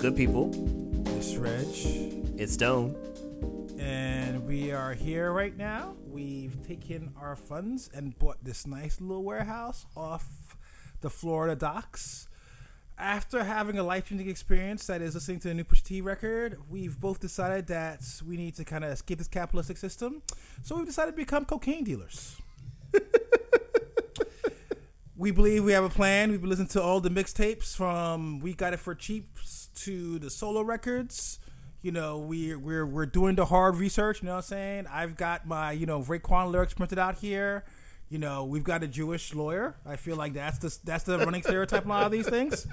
good people? It's Reg. It's Stone. And we are here right now. We've taken our funds and bought this nice little warehouse off the Florida docks. After having a life changing experience that is listening to the new Push T record, we've both decided that we need to kind of escape this capitalistic system. So we've decided to become cocaine dealers. we believe we have a plan. We've been listening to all the mixtapes from We Got It for Cheap to the solo records. You know, we we're we're doing the hard research. You know what I'm saying? I've got my you know Raekwon lyrics printed out here. You know, we've got a Jewish lawyer. I feel like that's the that's the running stereotype on a lot of these things.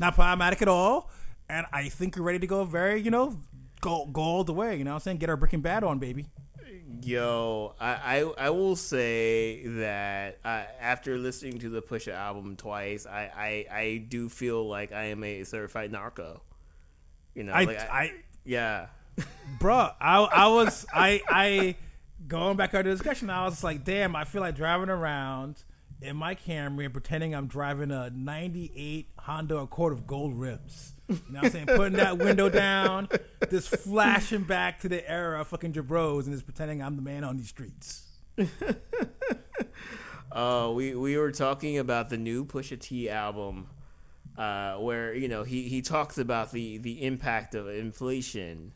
Not problematic at all. And I think we're ready to go very, you know, go go all the way. You know what I'm saying? Get our Breaking Bad on, baby. Yo, I, I, I will say that uh, after listening to the Pusha album twice, I, I, I do feel like I am a certified narco. You know, I, like I, yeah, bro. I, I was, I, I, going back over the discussion, I was like, damn, I feel like driving around in my Camry and pretending I'm driving a 98 Honda Accord of gold rims. You know what I'm saying? Putting that window down, just flashing back to the era of fucking Jabros and just pretending I'm the man on these streets. uh, we we were talking about the new Pusha T album, uh, where you know he he talks about the the impact of inflation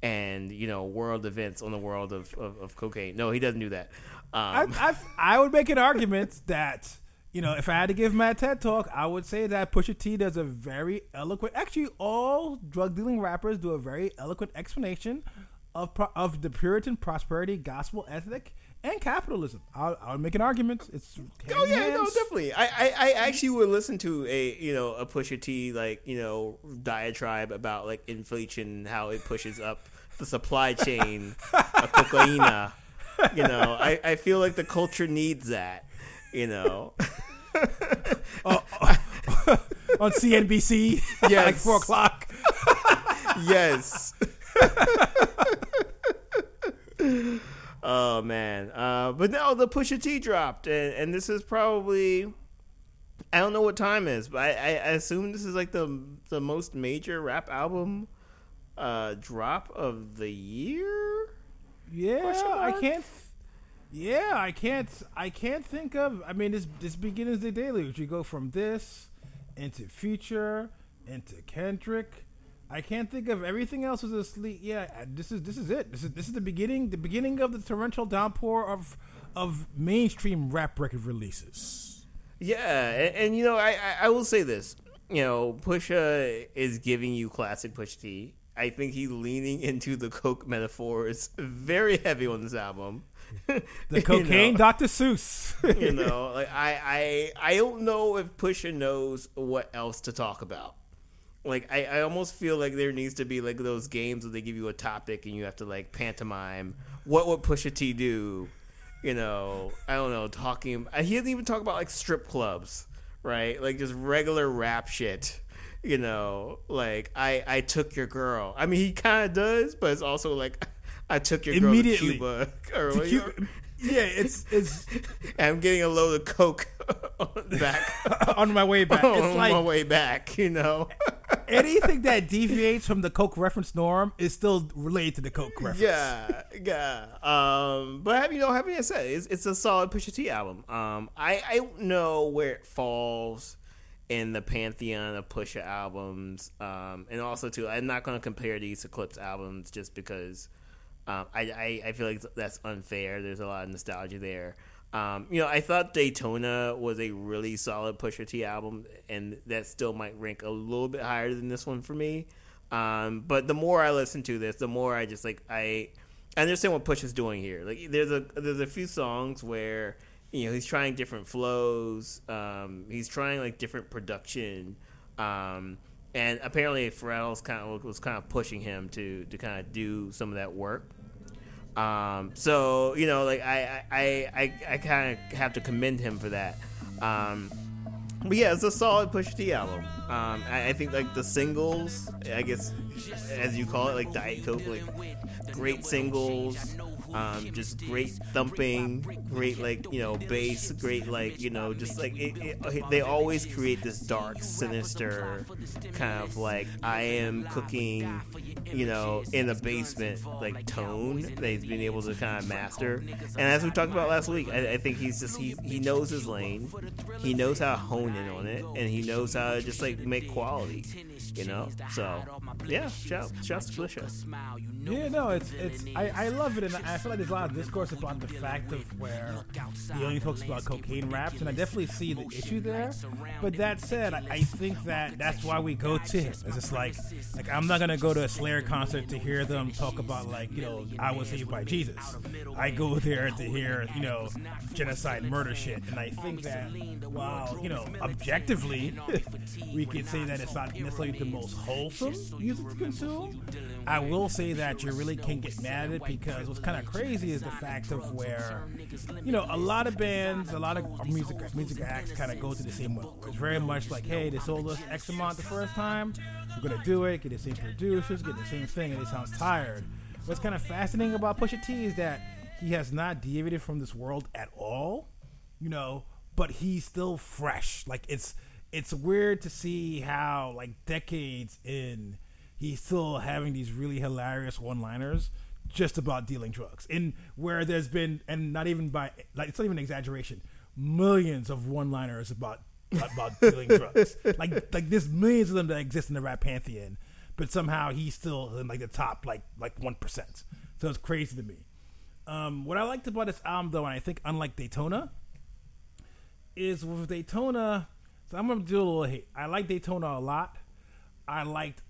and you know world events on the world of, of, of cocaine. No, he doesn't do that. Um, I, I, I would make an argument that you know if I had to give my TED talk, I would say that Pusha T does a very eloquent. Actually, all drug dealing rappers do a very eloquent explanation of of the Puritan prosperity gospel ethic and capitalism. I, I would make an argument. It's oh yeah, no, definitely. I, I, I actually would listen to a you know a Pusha T like you know diatribe about like inflation and how it pushes up the supply chain of cocaine. You know, I, I feel like the culture needs that. You know. oh, oh, on CNBC, yes, like four o'clock. yes. Oh man, uh, but now the Pusha T dropped, and, and this is probably I don't know what time is, but I, I, I assume this is like the the most major rap album uh, drop of the year. Yeah, I can't. Yeah, I can't. I can't think of. I mean, this this begins the daily, which you go from this into Future into Kendrick. I can't think of everything else was asleep. Yeah, uh, this is this is it. This is this is the beginning. The beginning of the torrential downpour of of mainstream rap record releases. Yeah, and, and you know, I, I, I will say this. You know, Pusha is giving you classic Push T. I think he's leaning into the coke metaphors very heavy on this album. the cocaine, you know, Dr. Seuss. you know, like I, I, I don't know if Pusha knows what else to talk about. Like I, I almost feel like there needs to be like those games where they give you a topic and you have to like pantomime. What would Pusha T do? You know, I don't know. Talking, uh, he doesn't even talk about like strip clubs, right? Like just regular rap shit you know, like I I took your girl. I mean, he kind of does, but it's also like I took your girl to Cuba. Or, to Cuba. Yeah, it's it's. I'm getting a load of coke back on my way back. on it's like, my way back, you know. anything that deviates from the coke reference norm is still related to the coke reference. Yeah, yeah. Um, but you know, having I said, it's, it's a solid Pusha T album. Um, I I don't know where it falls in the pantheon of Pusha albums, um, and also too, I'm not going to compare these to Clipse albums just because um, I, I, I feel like that's unfair. There's a lot of nostalgia there. Um, you know, I thought Daytona was a really solid Pusha T album, and that still might rank a little bit higher than this one for me. Um, but the more I listen to this, the more I just like I, I understand what Pusha's doing here. Like, there's a there's a few songs where you know he's trying different flows um, he's trying like different production um, and apparently Pharrell's kind of was kind of pushing him to to kind of do some of that work um, so you know like I I, I, I kind of have to commend him for that um, but yeah, it's a solid Push T album. Um, I, I, think like the singles, I guess, as you call it, like Diet Coke, like great singles Um, just great thumping, great like you know bass, great like you know just like it, it, they always create this dark, sinister kind of like I am cooking, you know, in the basement like tone that he's been able to kind of master. And as we talked about last week, I, I think he's just he he knows his lane, he knows how to hone in on it, and he knows how to just like make quality you know. So yeah, shout shout to Pusha. Yeah, no, it's it's I, I love it, and I feel like there's a lot of discourse upon the fact of where he only talks about cocaine raps, and I definitely see the issue there. But that said, I, I think that that's why we go to him. It's just like like I'm not gonna go to a Slayer concert to hear them talk about like you know I was saved by Jesus. I go there to hear you know genocide, murder shit, and I think that while you know objectively we could say that it's not necessarily the most wholesome music to consume. I will say that you really can't get mad at it because what's kind of crazy is the fact of where, you know, a lot of bands, a lot of music music acts kind of go to the same. It's very much like, hey, they sold us X amount the first time, we're gonna do it, get the same producers, get the same thing, and it sounds tired. What's kind of fascinating about Pusha T is that he has not deviated from this world at all, you know, but he's still fresh. Like it's it's weird to see how like decades in he's still having these really hilarious one-liners just about dealing drugs. And where there's been and not even by like it's not even an exaggeration millions of one-liners about about dealing drugs. Like like there's millions of them that exist in the rap pantheon but somehow he's still in like the top like like 1% so it's crazy to me. Um, what i liked about this album though and i think unlike daytona is with daytona so I'm gonna do a little hate. I like Daytona a lot. I liked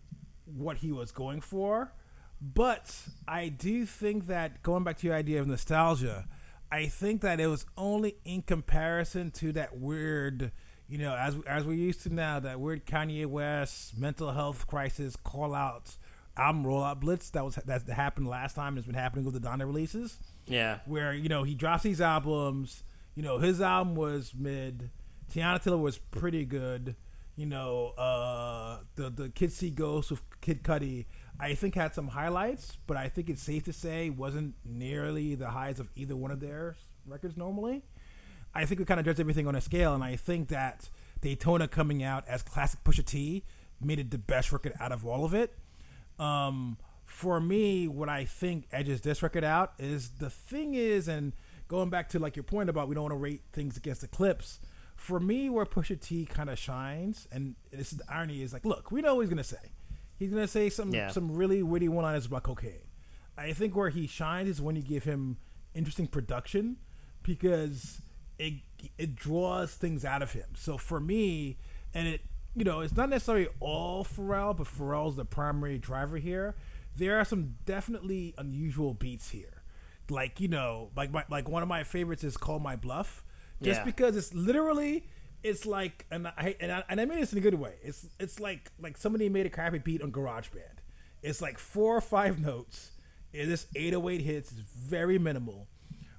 what he was going for, but I do think that going back to your idea of nostalgia, I think that it was only in comparison to that weird, you know, as as we're used to now, that weird Kanye West mental health crisis call outs album rollout blitz that was that happened last time It's been happening with the Donda releases. Yeah, where you know he drops these albums. You know his album was mid Teyana Taylor was pretty good. You know, uh, the the Kids See Ghosts with Kid Cudi, I think had some highlights, but I think it's safe to say wasn't nearly the highs of either one of their records normally. I think we kind of judge everything on a scale, and I think that Daytona coming out as classic Pusha T made it the best record out of all of it. Um, for me, what I think edges this record out is the thing is, and going back to like your point about we don't want to rate things against the Clipse for me, where Pusha T kind of shines, and this is the irony, is like, look, we know what he's gonna say. He's gonna say some yeah. some really witty one-liners about cocaine. I think where he shines is when you give him interesting production, because it it draws things out of him. So for me, and it you know it's not necessarily all Pharrell, but Pharrell's the primary driver here. There are some definitely unusual beats here, like you know, like my, like one of my favorites is "Call My Bluff." Just yeah. because it's literally it's like and I and I, and I mean this in a good way. It's it's like like somebody made a crappy beat on GarageBand. It's like four or five notes. And this 808 hits. It's very minimal,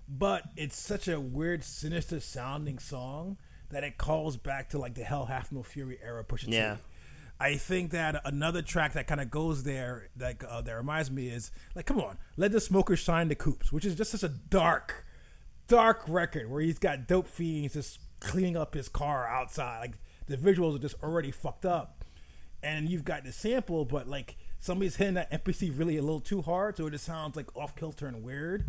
but it's such a weird, sinister sounding song that it calls back to like the Hell Hath No Fury era Pusha yeah. T. I think that another track that kind of goes there, like uh, that reminds me, is like, come on, let the smokers shine the Coupes, which is just such a dark dark record where he's got dope fiends just cleaning up his car outside. Like the visuals are just already fucked up, and you've got the sample, but like somebody's hitting that MPC really a little too hard, so it just sounds like off kilter and weird.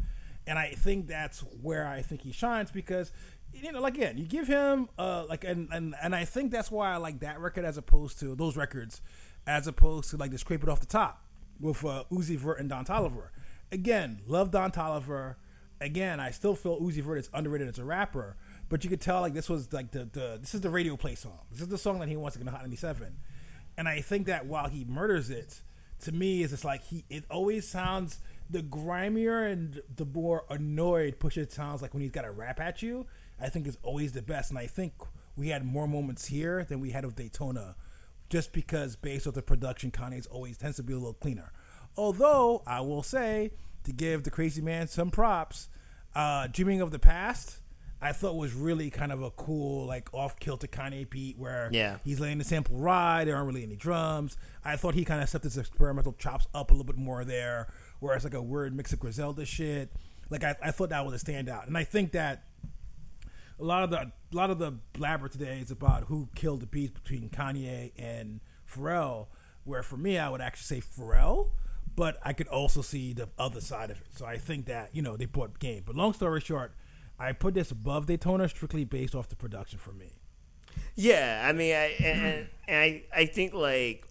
And I think that's where I think he shines because you know, like again, you give him uh like and and and I think that's why I like that record as opposed to those records, as opposed to like the scrape it off the top with uh, Uzi Vert and Don Toliver. Again, love Don Toliver again, I still feel Uzi Vert is underrated as a rapper, but you could tell like this was like the, the this is the radio play song. This is the song that he wants to get in Hot 97. And I think that while he murders it, to me is just like he it always sounds the grimier and the more annoyed push it sounds like when he's got to rap at you, I think is always the best. And I think we had more moments here than we had with Daytona, just because based off the production, Kanye's always tends to be a little cleaner. Although I will say to give the crazy man some props. Uh, Dreaming of the Past, I thought was really kind of a cool, like off kilter Kanye beat where yeah. he's laying the sample ride. There aren't really any drums. I thought he kind of stepped his experimental chops up a little bit more there, where it's like a weird mix of Griselda shit. Like I, I thought that was a standout, and I think that a lot of the a lot of the blabber today is about who killed the beats between Kanye and Pharrell. Where for me, I would actually say Pharrell, but I could also see the other side of it. So I think that you know they brought game. But long story short, I put this above Daytona strictly based off the production for me. Yeah, I mean, I and, and I I think like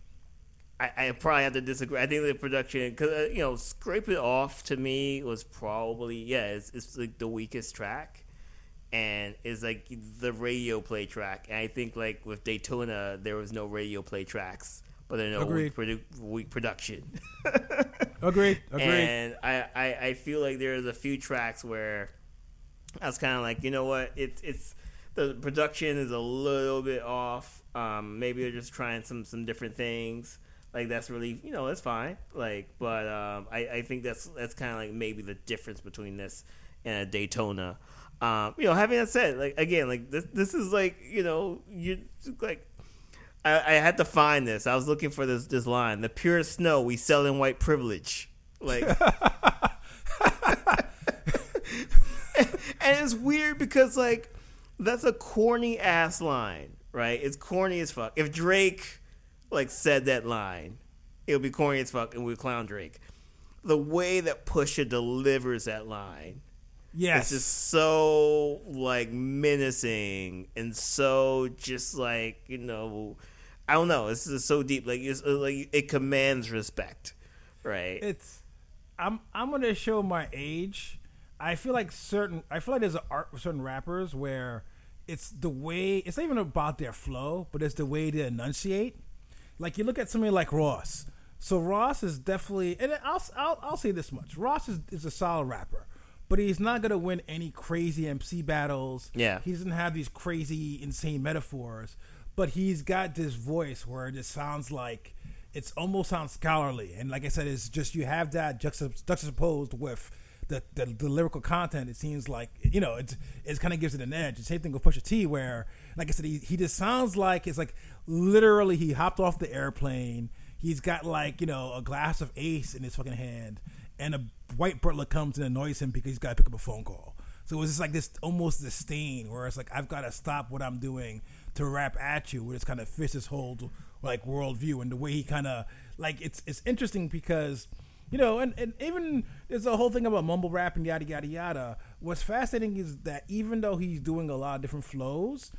I, I probably have to disagree. I think the production because uh, you know scrape it off to me was probably yeah it's, it's like the weakest track and it's like the radio play track. And I think like with Daytona there was no radio play tracks, but there no weak, produ- weak, production. agreed. Agreed. And I, I I feel like there's a few tracks where I was kind of like you know what it's it's the production is a little bit off. Um, maybe they're just trying some some different things. Like that's really you know that's fine. Like, but um, I I think that's that's kind of like maybe the difference between this and a Daytona. Um, you know, having that said, like again, like this this is like you know you like. I, I had to find this. I was looking for this this line: "The purest snow we sell in white privilege." Like, and it's weird because like that's a corny ass line, right? It's corny as fuck. If Drake like said that line, it would be corny as fuck, and we clown Drake. The way that Pusha delivers that line, yes, it's just so like menacing and so just like you know, I don't know. This is so deep, like it's uh, like it commands respect, right? It's I'm I'm gonna show my age. I feel like certain I feel like there's an art with certain rappers where it's the way it's not even about their flow, but it's the way they enunciate. Like you look at somebody like Ross. So Ross is definitely, and I'll I'll, I'll say this much: Ross is, is a solid rapper, but he's not gonna win any crazy MC battles. Yeah, he doesn't have these crazy, insane metaphors, but he's got this voice where it just sounds like it's almost sounds scholarly, and like I said, it's just you have that juxtaposed with the, the, the lyrical content, it seems like you know it's it kind of gives it an edge. The same thing with Pusha T, where like I said, he he just sounds like it's like literally he hopped off the airplane. He's got like you know a glass of Ace in his fucking hand, and a white butler comes and annoys him because he's got to pick up a phone call. So it's just like this almost disdain where it's like I've got to stop what I'm doing to rap at you, where it's kind of fits his whole like worldview and the way he kind of like it's it's interesting because you know, and, and even there's a whole thing about mumble rap and yada yada yada. What's fascinating is that even though he's doing a lot of different flows,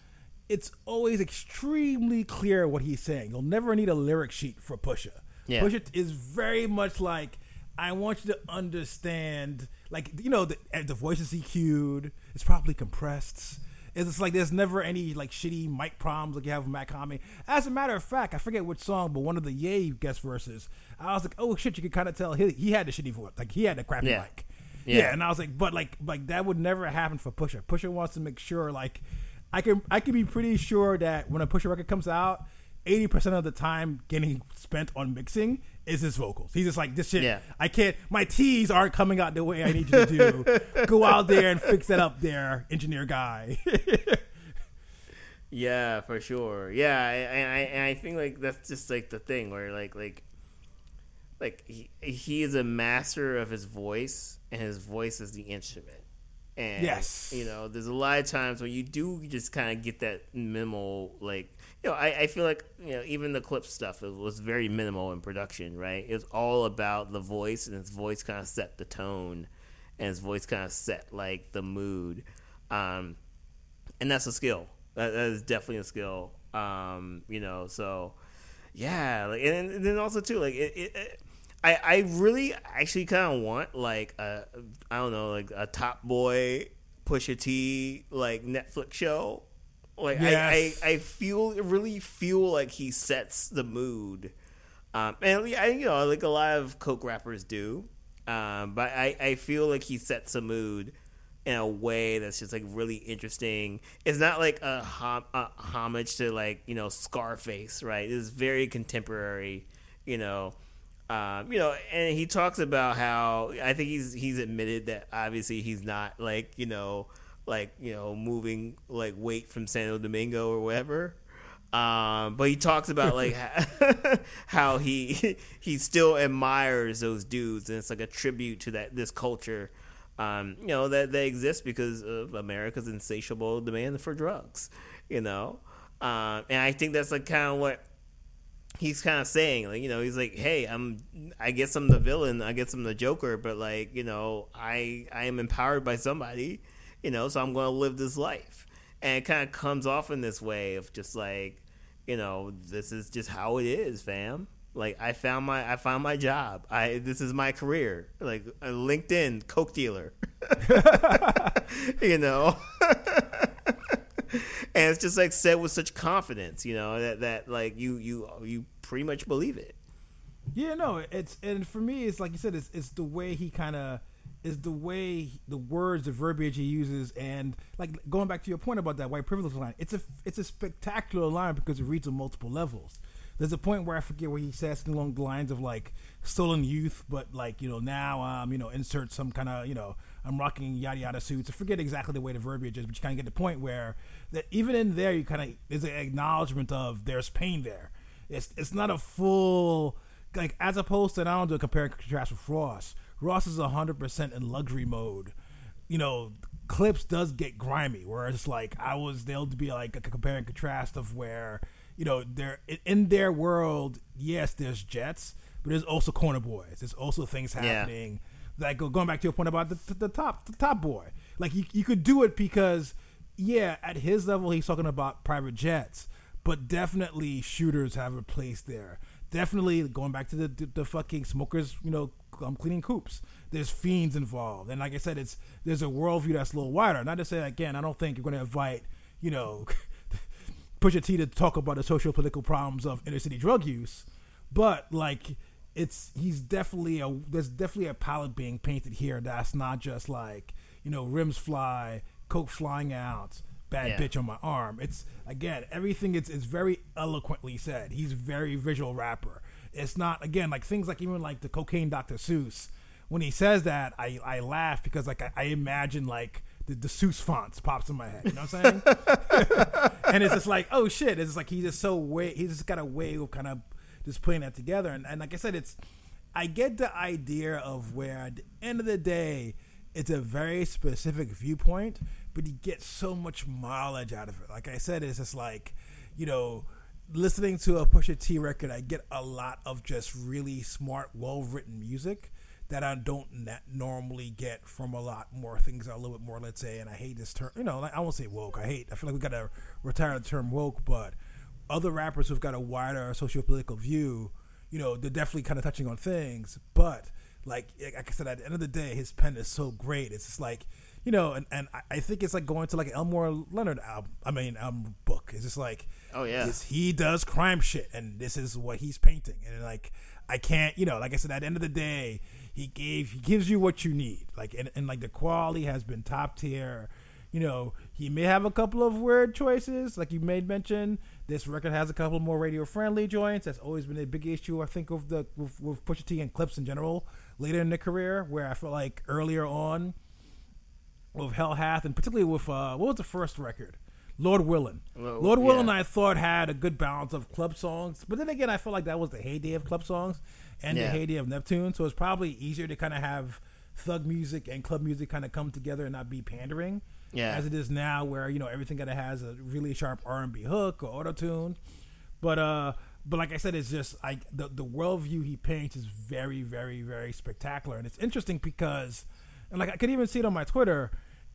it's always extremely clear what he's saying. You'll never need a lyric sheet for Pusha. Yeah. Pusha is very much like I want you to understand, like you know, the the voice is EQ'd. It's probably compressed. It's like there's never any like shitty mic problems like you have with Matt Kami. As a matter of fact, I forget which song, but one of the Yay guest verses, I was like, oh shit, you could kind of tell he, he had the shitty voice, like he had the crappy yeah. mic. Yeah. yeah, and I was like, but like, like that would never happen for Pusha. Pusha wants to make sure, like, I can, I can be pretty sure that when a Pusha record comes out, eighty percent of the time getting spent on mixing is his vocals. He's just like this shit. Yeah. I can't. My T's aren't coming out the way I need you to do. Go out there and fix that up, there, engineer guy. yeah, for sure. Yeah, and I, and I think like that's just like the thing where like like like he, he is a master of his voice, and his voice is the instrument. And yes, you know, there's a lot of times when you do just kind of get that minimal like you know, I, I feel like you know even the Clipse stuff was very minimal in production, right? It was all about the voice, and his voice kind of set the tone, and his voice kind of set like the mood, um, and that's a skill. That, that is definitely a skill. Um, you know, so yeah, like, and, and then also too, like it, it, it I I really actually kind of want like a I don't know like a Top Boy Pusha T like Netflix show like yes. I, I, I feel really feel like he sets the mood, um, and I you know like a lot of coke rappers do, um, but I, I feel like he sets the mood in a way that's just like really interesting. It's not like a, hom- a homage to like you know Scarface, right? It's very contemporary, you know. Um, you know, and he talks about how I think he's he's admitted that obviously he's not like you know like you know moving like weight from Santo Domingo or whatever. Um, but he talks about like how he he still admires those dudes, and it's like a tribute to that this culture Um, you know that they exist because of America's insatiable demand for drugs. You know, um, and I think that's like kind of what he's kind of saying like you know he's like hey i'm i guess i'm the villain i guess i'm the joker but like you know i i am empowered by somebody you know so i'm going to live this life. And it kind of comes off in this way of just like you know this is just how it is fam. Like i found my i found my job. I this is my career. Like a linkedin coke dealer. You know? And it's just like said with such confidence, you know, that that like you you you pretty much believe it. Yeah, no, it's and for me, it's like you said, it's it's the way he kind of is the way the words, the verbiage he uses, and like going back to your point about that white privilege line, it's a it's a spectacular line because it reads on multiple levels. There's a point where I forget where he says along the lines of like stolen youth, but like you know now um you know insert some kind of you know I'm rocking yada yada suits. I forget exactly the way the verbiage is, but you kind of get the point where that even in there you kind of there's an acknowledgement of there's pain there. It's it's not a full like as opposed to I don't do a compare and contrast with Ross. Ross is hundred percent in luxury mode. You know, Clipse does get grimy, where it's like I was they'll be like a compare and contrast of where you know they're in their world. Yes, there's jets, but there's also corner boys. There's also things happening. Yeah like going back to your point about the, the top the top boy like you, you could do it because yeah at his level he's talking about private jets but definitely shooters have a place there definitely going back to the the, the fucking smokers you know um, cleaning coops there's fiends involved. And like i said it's there's a worldview that's a little wider. Not to say again i don't think you're going to invite you know Pusha T to talk about the social political problems of inner city drug use but like it's he's definitely a there's definitely a palette being painted here that's not just like you know rims fly coke flying out bad yeah. bitch on my arm. It's again everything It's is very eloquently said. He's very visual rapper it's not again like things like even like the cocaine dr seuss when he says that i i laugh because like i, I imagine like the, the Seuss fonts pops in my head. You know what I'm saying? and it's just like, oh shit! It's like he's just so way. He's just got a way of kind of just putting that together. And, and like I said, it's I get the idea of where at the end of the day, it's a very specific viewpoint, but you get so much mileage out of it. Like I said, it's just like, you know, listening to a Pusha T record, I get a lot of just really smart, well written music that I don't normally get from a lot more things. A little bit more, let's say, and I hate this term. You know, like, I won't say woke. I hate. I feel like we got to retire the term woke, but other rappers who've got a wider socio-political view, you know, they're definitely kind of touching on things. But like, like I said, at the end of the day, his pen is so great. It's just like, you know, and, and I think it's like going to like an Elmore Leonard album. I mean, um, book. It's just like, oh yeah, he does crime shit, and this is what he's painting. And like, I can't, you know, like I said, at the end of the day, he gave he gives you what you need. Like, and, and like the quality has been top tier. You know, he may have a couple of weird choices, like you made mention this record has a couple more radio friendly joints. That's always been a big issue, I think, of the with, with Pusha T and Clipse in general later in the career. Where I feel like earlier on with Hell Hath, and particularly with uh, what was the first record? Lord Willin. Well, Lord yeah. Willin, I thought had a good balance of club songs, but then again, I felt like that was the heyday of club songs and yeah. the heyday of Neptune. So it's probably easier to kind of have thug music and club music kind of come together and not be pandering yeah. as it is now, where you know everything kind of has a really sharp R and B hook or auto tune. But uh, but like I said, it's just like the the worldview he paints is very, very, very spectacular, and it's interesting because, and like I could even see it on my Twitter.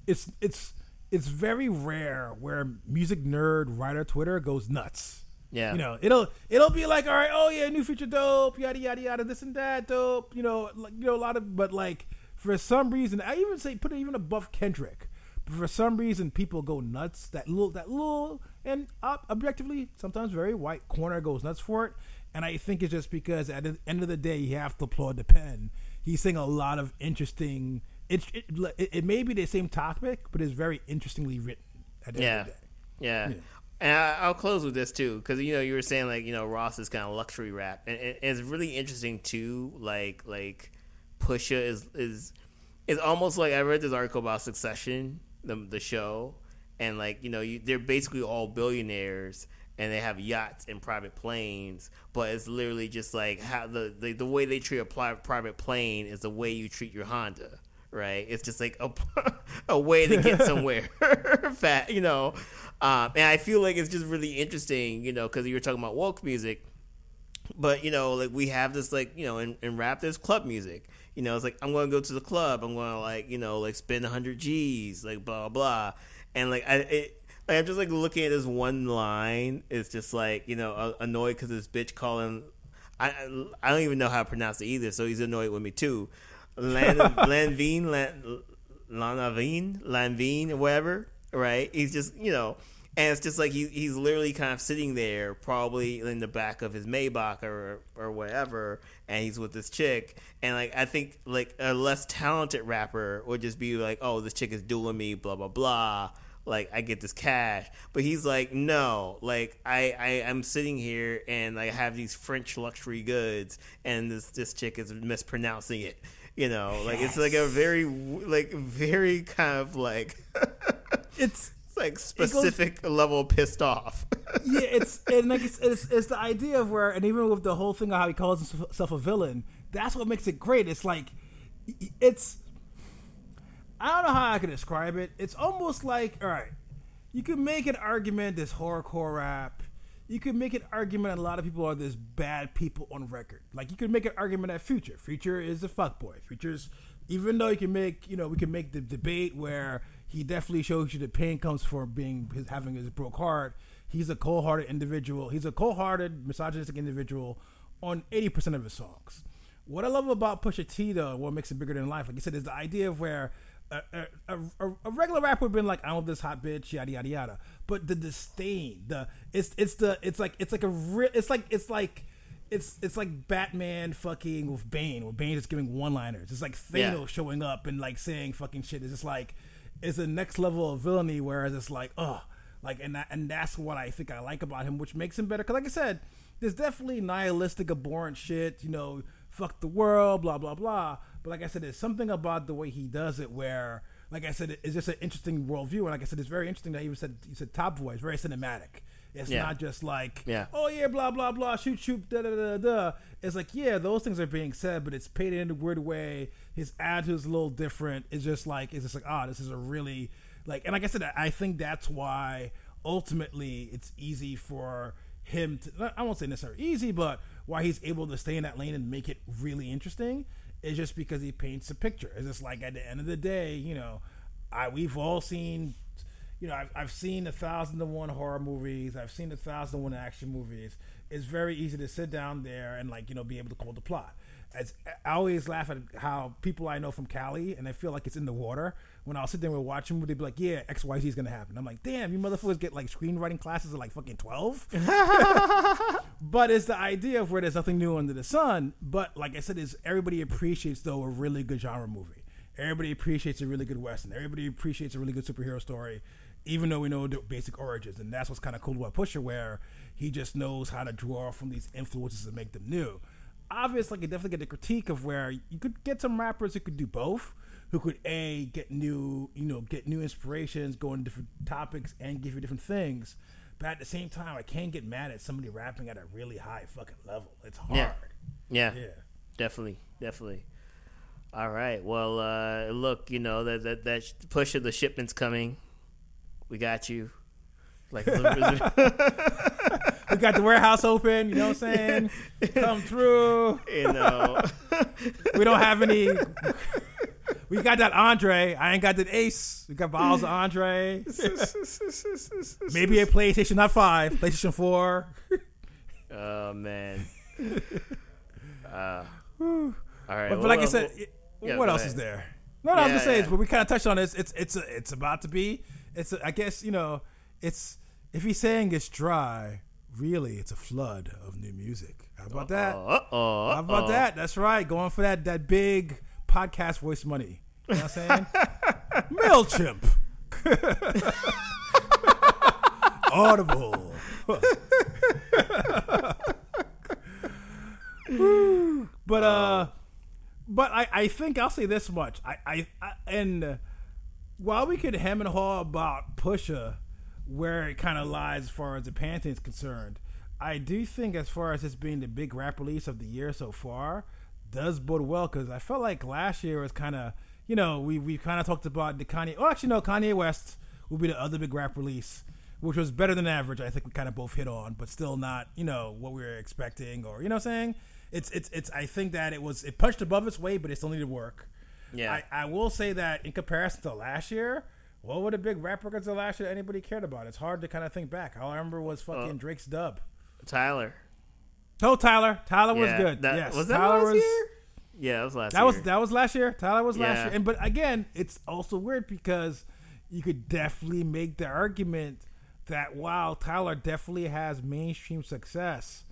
It's it's it's very rare where music nerd writer Twitter goes nuts. Yeah, you know, it'll it'll be like, all right, oh yeah, new feature dope, yada yada yada, this and that dope. You know, like, you know a lot of, but like for some reason, I even say put it even above Kendrick But for some reason, people go nuts. That little, that little, and uh, objectively, sometimes very white corner goes nuts for it. And I think it's just because at the end of the day, you have to applaud the pen. He's saying a lot of interesting. It, it, it may be the same topic, but it's very interestingly written. yeah. yeah. yeah. And I, will close with this too, because you know you were saying like you know Ross is kind of luxury rap, and, and it's really interesting too. Like like Pusha is is it's almost like I read this article about Succession, the the show, and like you know you, they're basically all billionaires and they have yachts and private planes, but it's literally just like how the the, the way they treat a private plane is the way you treat your Honda, right? It's just like a, a way to get somewhere, fat, you know. Um, and I feel like it's just really interesting, you know, because you were talking about woke music, but you know, like we have this, like you know, in, in rap, there's club music. You know, it's like I'm going to go to the club. I'm going to like you know, like spend 100 G's, like blah blah, and like I. It, like, I'm just like looking at this one line. It's just like you know, annoyed because this bitch calling. I I don't even know how to pronounce it either, so he's annoyed with me too. Lan, Lanvine, Lan, Lanavine, Lanvine, whatever, right? He's just, you know, and it's just like he, he's literally kind of sitting there, probably in the back of his Maybach or or whatever, and he's with this chick. And like I think like a less talented rapper would just be like, oh, this chick is dueling me, blah blah blah. Like I get this cash, but he's like, no, like I I am sitting here and I have these French luxury goods, and this this chick is mispronouncing it you know, like it's like a very like very kind of like it's like specific goes, level pissed off. yeah, it's and like it's, it's, it's the idea of where and even with the whole thing of how he calls himself a villain, that's what makes it great. It's like it's I don't know how I can describe it. It's almost like all right, you can make an argument this horrorcore rap you could make an argument that a lot of people are this bad people on record. Like you could make an argument that Future, Future is a fuckboy. Future's even though you can make, you know, we can make the debate where he definitely shows you the pain comes from being his, having his broke heart. He's a cold-hearted individual. He's a cold-hearted, misogynistic individual on 80% of his songs. What I love about Pusha T though, what makes it bigger than life, like you said, is the idea of where a, a, a, a regular rapper would have been like, I want this hot bitch, yada yada yada. But the disdain, the it's it's the it's like it's like a real it's like it's like it's it's like Batman fucking with Bane, where Bane is giving one liners. It's like Thanos yeah. showing up and like saying fucking shit. It's just like it's the next level of villainy, whereas it's like, oh, like and that, and that's what I think I like about him, which makes him better. Because like I said, there's definitely nihilistic, abhorrent shit. You know, fuck the world, blah blah blah. But like I said, there's something about the way he does it where, like I said, it's just an interesting worldview. And like I said, it's very interesting that he said he said top voice, very cinematic. It's yeah. not just like, yeah. oh yeah, blah blah blah, shoot shoot, da da da da. It's like, yeah, those things are being said, but it's painted in a weird way. His attitude is a little different. It's just like, it's just like, ah, oh, this is a really like, and like I said, I think that's why ultimately it's easy for him to. I won't say necessarily easy, but why he's able to stay in that lane and make it really interesting is just because he paints a picture. It's just like at the end of the day, you know, I we've all seen, you know, I've, I've seen a thousand and one horror movies. I've seen a thousand and one action movies. It's very easy to sit down there and like you know be able to call the plot. As, I always laugh at how people I know from Cali and I feel like it's in the water. When I'll sit there and watch them, they'd be like, "Yeah, X Y Z is gonna happen." I'm like, "Damn, you motherfuckers get like screenwriting classes at like fucking 12? but it's the idea of where there's nothing new under the sun. But like I said, is everybody appreciates though a really good genre movie. Everybody appreciates a really good western. Everybody appreciates a really good superhero story, even though we know the basic origins. And that's what's kind of cool about Pusha, where he just knows how to draw from these influences and make them new obviously, I could definitely get the critique of where you could get some rappers who could do both, who could a get new, you know, get new inspirations, go into different topics, and give you different things. But at the same time, I can't get mad at somebody rapping at a really high fucking level. It's hard. Yeah, yeah, yeah. definitely, definitely. All right. Well, uh, look, you know that that that push of the shipment's coming. We got you. Like we got the warehouse open. You know what I'm saying? Come through. You know, we don't have any. We got that Andre. I ain't got that Ace. We got bottles of Andre. Maybe a PlayStation, not five. PlayStation Four. Oh man. Uh, all right. But, but like I said, yeah, what else ahead. is there? No, no, yeah, I'm just saying. Yeah. But we kind of touched on this. It's it's a, it's about to be. It's a, I guess you know. It's if he's saying it's dry, really it's a flood of new music. How about that? Uh-oh, How about that? That's right. Going for that that big podcast voice money. You know what I'm saying? MailChimp. Audible. but uh but I, I think I'll say this much. I, I, I and while we could hem and haw about Pusha where it kind of lies as far as the Pantheon is concerned. I do think, as far as this being the big rap release of the year so far, does bode well because I felt like last year was kind of you know, we we kind of talked about the Kanye. Oh, actually, no, Kanye West will be the other big rap release, which was better than average. I think we kind of both hit on, but still not, you know, what we were expecting, or you know, what I'm saying it's it's it's. I think that it was it punched above its weight, but it still needed work. Yeah. I, I will say that in comparison to last year, what were the big rap records of last year that anybody cared about? It's hard to kind of think back. All I remember was fucking Uh, Drake's dub. Tyler. Oh, Tyler. Tyler was Yeah, good. that- yes, was that Tyler last was. year? Yeah, that was last That year. was that was last year. Tyler was last year. And but again, it's also weird because you could definitely make the argument that wow, Tyler definitely has mainstream success.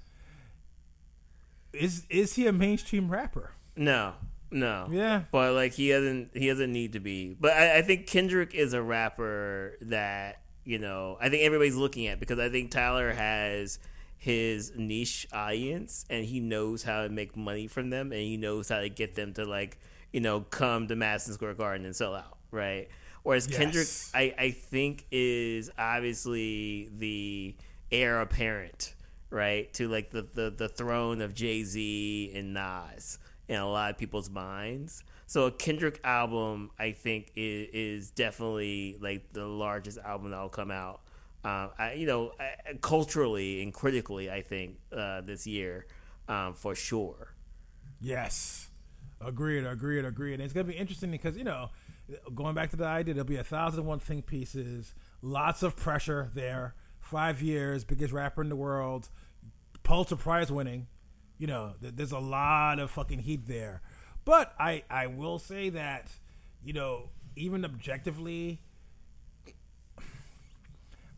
Is is he a mainstream rapper? no, no. Yeah. but like he doesn't he doesn't need to be. But I, I think Kendrick is a rapper that you know I think everybody's looking at because I think Tyler has his niche audience and he knows how to make money from them and he knows how to get them to like you know come to Madison Square Garden and sell out right. Whereas Kendrick, I, I think is obviously the heir apparent, right, to like the, the, the throne of Jay Z and Nas in a lot of people's minds. So a Kendrick album, I think, is, is definitely like the largest album that will come out. Um, I, you know, culturally and critically, I think uh, this year, um, for sure. Yes. Agreed, agreed, agreed. And it's gonna be interesting because, you know, going back to the idea, there'll be a thousand and one think pieces, lots of pressure there. Five years, biggest rapper in the world, Pulitzer Prize winning. You know, th- there's a lot of fucking heat there. But I, I will say that, you know, even objectively,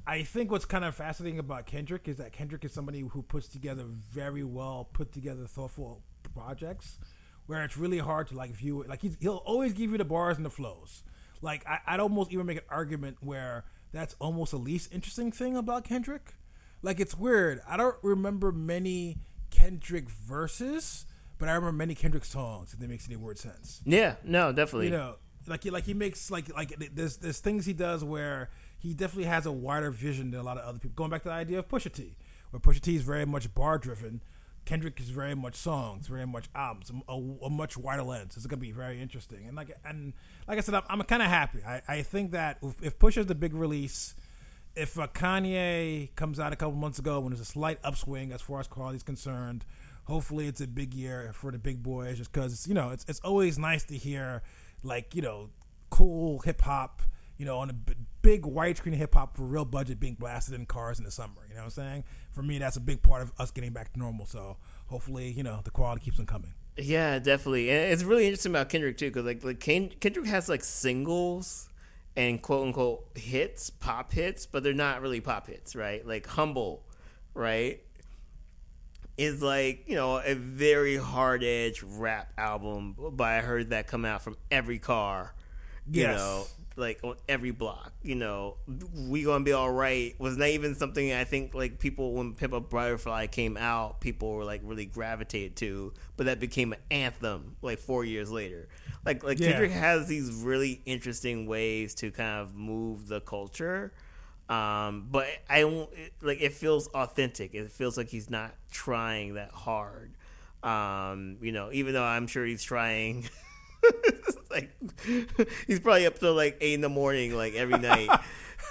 I think what's kind of fascinating about Kendrick is that Kendrick is somebody who puts together very well put together, thoughtful projects, where it's really hard to like view it. Like he's, he'll always give you the bars and the flows. Like I, I'd almost even make an argument where that's almost the least interesting thing about Kendrick. Like it's weird. I don't remember many Kendrick verses, but I remember many Kendrick songs. If that makes any word sense Yeah, no, definitely. you know like he like he makes like like there's there's things he does where he definitely has a wider vision than a lot of other people. Going back to the idea of Pusha T where Pusha T is very much bar driven Kendrick is very much songs very much albums a, a much wider lens. It's gonna be very interesting. And like and like I said I'm, I'm kind of happy. I, I think that if, if Pusha's the big release if uh, Kanye comes out a couple months ago when there's a slight upswing as far as quality is concerned, hopefully it's a big year for the big boys. Just because you know it's it's always nice to hear like you know cool hip hop, you know, on a big widescreen hip hop for real budget being blasted in cars in the summer. You know what I'm saying? For me, that's a big part of us getting back to normal. So hopefully, you know, the quality keeps on coming. Yeah, definitely. And it's really interesting about Kendrick too, because like like Ken- Kendrick has like singles and quote unquote hits, pop hits, but they're not really pop hits, right? Like Humble, right? Is like you know a very hard edge rap album, but I heard that come out from every car, you Yes. know, like on every block. You know, we gonna be all right was not even something I think like people when Pimp a Butterfly came out, people were like really gravitated to, but that became an anthem like four years later. Like like Yeah. Kendrick has these really interesting ways to kind of move the culture. Um, but I don't it- like it feels authentic. It feels like he's not trying that hard. Um, you know, even though I'm sure he's trying. like he's probably up till like eight in the morning, like every night.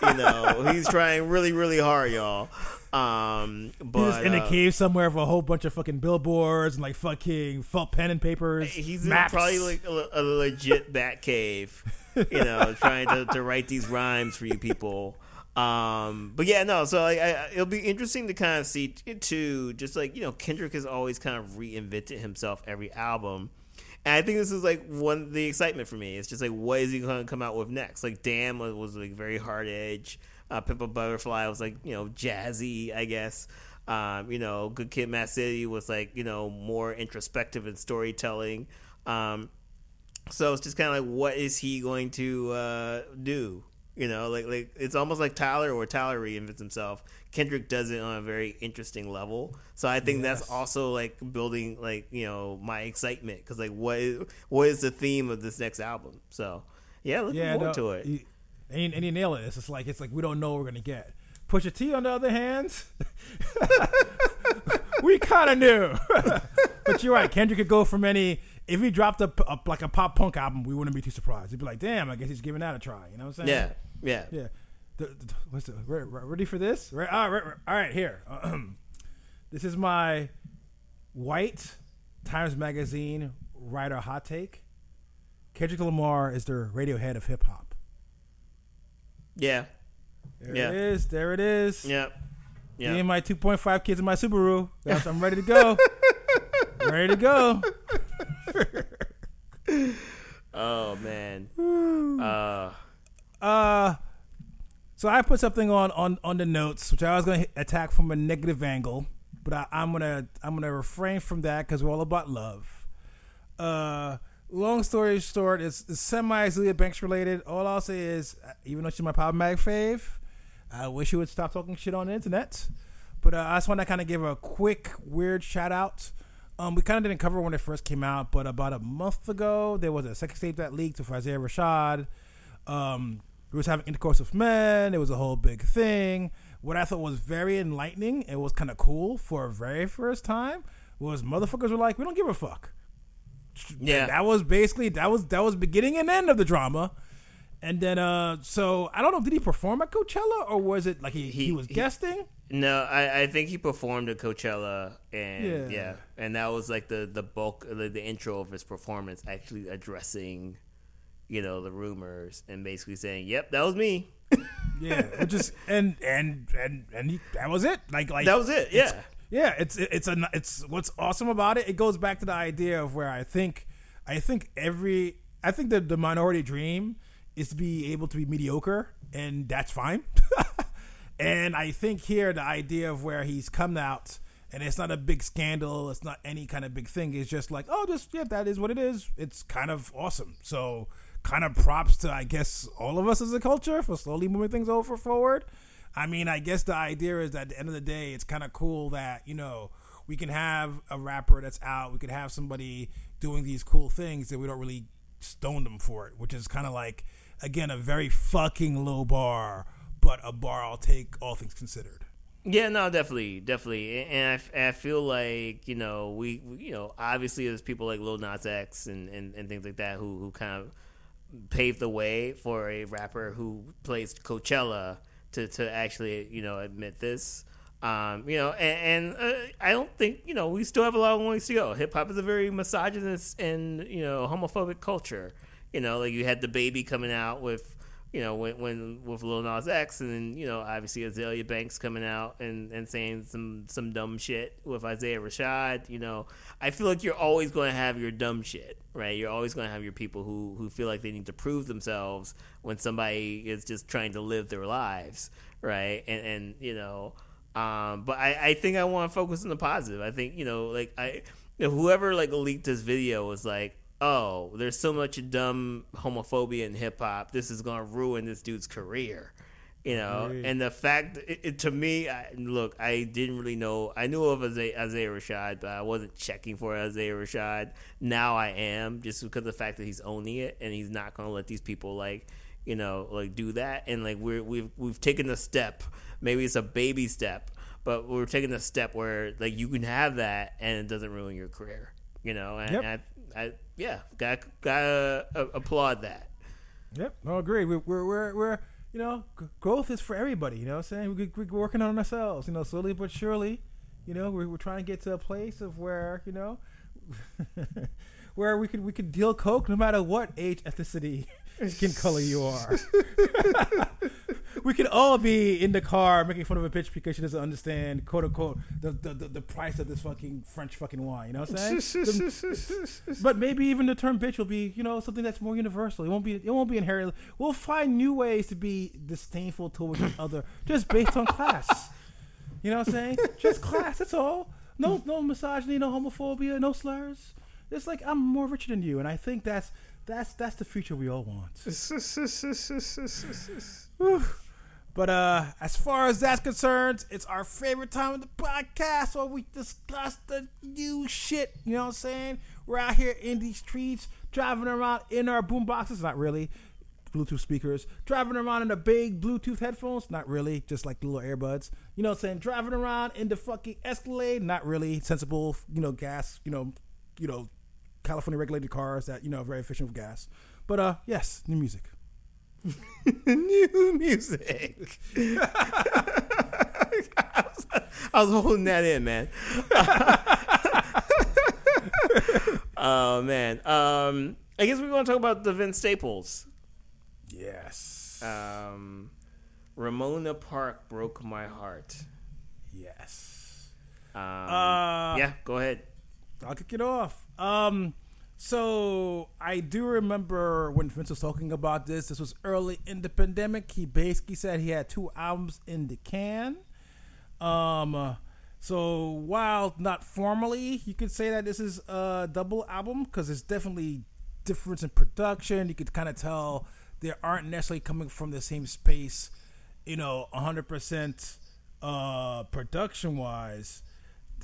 you know, he's trying really, really hard, y'all. Um, but He's in a uh, cave somewhere with a whole bunch of fucking billboards and like fucking felt pen and papers. He's in maps. probably like a, a legit bat cave, you know, trying to, to write these rhymes for you people. Um, but yeah, no. So like, I, it'll be interesting to kind of see too. Just like you know, Kendrick has always kind of reinvented himself every album, and I think this is like one the excitement for me. It's just like what is he going to come out with next? Like Damn was, was like very hard edge. Uh, Pimp a Butterfly was like you know jazzy, I guess. Um, you know, Good Kid, Mad City was like you know more introspective and storytelling. Um, so it's just kind of like, what is he going to uh, do? You know, like like it's almost like Tyler or Tyler reinvents himself. Kendrick does it on a very interesting level. So I think Yes. that's also like building like you know my excitement because like what is what is the theme of this next album? So yeah, looking yeah, forward no, to it. you- and, you- and you nail it. It's just like it's like we don't know what we're gonna get. Pusha T, on the other hand, we kind of knew. but you're right. Kendrick could go from any if he dropped a, a like a pop punk album, we wouldn't be too surprised. He'd be like, "Damn, I guess he's giving that a try." You know what I'm saying? Yeah, yeah, yeah. The, the, what's the, re- re- ready for this? Right, all right, all right here. this is my white Times Magazine writer hot take. Kendrick Lamar is the Radiohead of hip hop. Yeah. There Yeah. it is. There it is. Yep. Me Yeah. and my 2.5 kids in my Subaru. That's, I'm ready to go. ready to go. Oh man. Uh. Uh, so I put something on on on the notes, which I was going to attack from a negative angle, but I, I'm gonna I'm gonna refrain from that because we're all about love. Uh, long story short, it's, it's semi Azealia Banks related. All I'll say is, uh, even though she's my problematic fave, I wish you would stop talking shit on the internet. But uh, I just want to kind of give a quick weird shout out. Um, we kind of didn't cover when it first came out, but about a month ago, there was a sex tape that leaked with Isaiah Rashad. Um, he was having intercourse with men. It was a whole big thing. What I thought was very enlightening and was kind of cool for a very first time was motherfuckers were like, "We don't give a fuck." Yeah. that was basically that was that was beginning and end of the drama. And then, uh, so I don't know, did he perform at Coachella or was it like he, he, He- was he- guesting? No, I, I think he performed at Coachella, and Yeah. yeah, and that was like the the bulk, the, the intro of his performance, actually addressing, you know, the rumors and basically saying, "Yep, that was me." Yeah, which is and and and and he, that was it. Like like That was it. Yeah, Yeah, it's it's a it's what's awesome about it. It goes back to the idea of where I think I think every I think that the minority dream is to be able to be mediocre, and that's fine. and I think here the idea of where he's come out and it's not a big scandal, it's not any kind of big thing. It's just like oh, just yeah, that is what it is. It's kind of awesome. So kind of props to I guess all of us as a culture for slowly moving things over forward. I mean, I guess the idea is that at the end of the day, it's kind of cool that, you know, we can have a rapper that's out, we could have somebody doing these cool things that we don't really stone them for it, which is kind of like, again, a very fucking low bar, but a bar I'll take all things considered. yeah, no, definitely, definitely, and I I feel like you know we, we- you know, obviously there's people like Lil Nas X and, and, and things like that who who kind of paved the way for a rapper who plays Coachella to, to actually you know admit this. Um, you know, and, and uh, I don't think you know we still have a long ways to go. Hip hop is a very misogynist and you know homophobic culture. You know, like you had the baby coming out with you know when, when with Lil Nas X, and then you know obviously Azealia Banks coming out and, and saying some some dumb shit with Isaiah Rashad. You know, I feel like you're always going to have your dumb shit, right? You're always going to have your people who who feel like they need to prove themselves when somebody is just trying to live their lives, right? And and you know. Um, but I, I think I want to focus on the positive. I think you know, like I, whoever like leaked this video was like, oh, there's so much dumb homophobia in hip hop. This is gonna ruin this dude's career, you know. Right. And the fact, it, it, to me, I, look, I didn't really know. I knew of Isaiah, Isaiah Rashad, but I wasn't checking for Isaiah Rashad. Now I am, just because of the fact that he's owning it and he's not gonna let these people like you know, like do that, and like we're we've we've taken a step. Maybe it's a baby step, but we're taking a step where like you can have that and it doesn't ruin your career. You know, and Yep. I, I, yeah, got gotta uh, applaud that. Yep, no, agree. We're, we're, we're, we're you know, g- growth is for everybody. You know what I'm saying? We, we're working on ourselves, you know, slowly but surely. You know, we're, we're trying to get to a place of where, you know, where we could we could deal coke no matter what age, ethnicity, skin color you are. we could all be in the car making fun of a bitch because she doesn't understand, quote unquote, the the, the, the price of this fucking French fucking wine. You know what I'm saying? The- but maybe even the term bitch will be, you know, something that's more universal. It won't be. It won't be inherently. We'll find new ways to be disdainful towards each other just based on class. You know what I'm saying? Just class. That's all. No, no misogyny, no homophobia, no slurs. It's like I'm more richer than you, and I think that's that's that's the future we all want. But uh, as far as that's concerned, it's our favorite time of the podcast where we discuss the new shit. You know what I'm saying? We're out here in these streets, driving around in our boom boxes. Not really. Bluetooth speakers, driving around in the big Bluetooth headphones, not really, just like the little earbuds. You know what I'm saying? Driving around in the fucking Escalade, not really sensible, you know, gas, you know, you know, California regulated cars that you know are very efficient with gas. But uh, yes, new music. new music. I, was, I was holding that in, man. oh man. Um, I guess we want to talk about the Vince Staples. Yes. Um, Ramona Park broke my heart. Yes. Um, Uh, yeah, go ahead. I'll kick it off. Um, so I do remember when Vince was talking about this. This was early in the pandemic. He basically said he had two albums in the can. Um, so while not formally, you could say that this is a double album because there's definitely difference in production. You could kind of tell they aren't necessarily coming from the same space. You know, 100% uh, production wise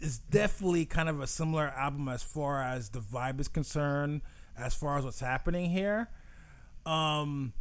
it's definitely kind of a similar album as far as the vibe is concerned, as far as what's happening here. Um,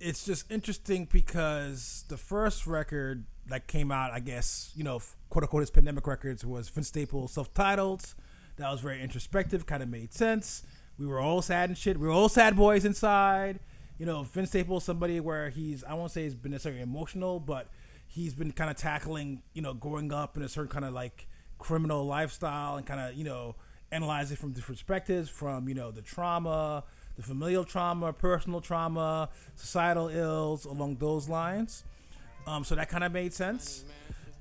it's just interesting because the first record that came out, I guess, you know, quote unquote, his pandemic records was Vince Staples self-titled. That was very introspective, kind of made sense. We were all sad and shit. We were all sad boys inside. You know, Vince Staples, somebody where he's, I won't say he's been necessarily emotional, but he's been kind of tackling, you know, growing up in a certain kind of like criminal lifestyle and kind of you know analyze it from different perspectives from you know the trauma the familial trauma personal trauma societal ills along those lines. Um, so that kind of made sense.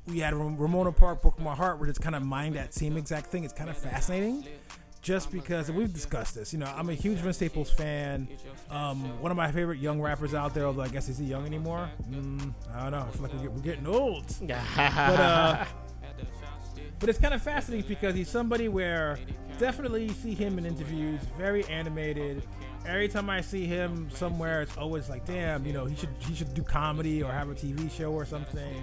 We had ramona park broke my heart where it's kind of mind that same exact thing. It's kind of fascinating just because we've discussed this you know i'm a huge vince staples fan. Um, one of my favorite young rappers out there although i guess is he young anymore? Mm, i don't know. I feel like we're, we're getting old. But uh but it's kind of fascinating because he's somebody where definitely see him in interviews, very animated. Every time I see him somewhere, it's always like, damn, you know, he should he should do comedy or have a TV show or something.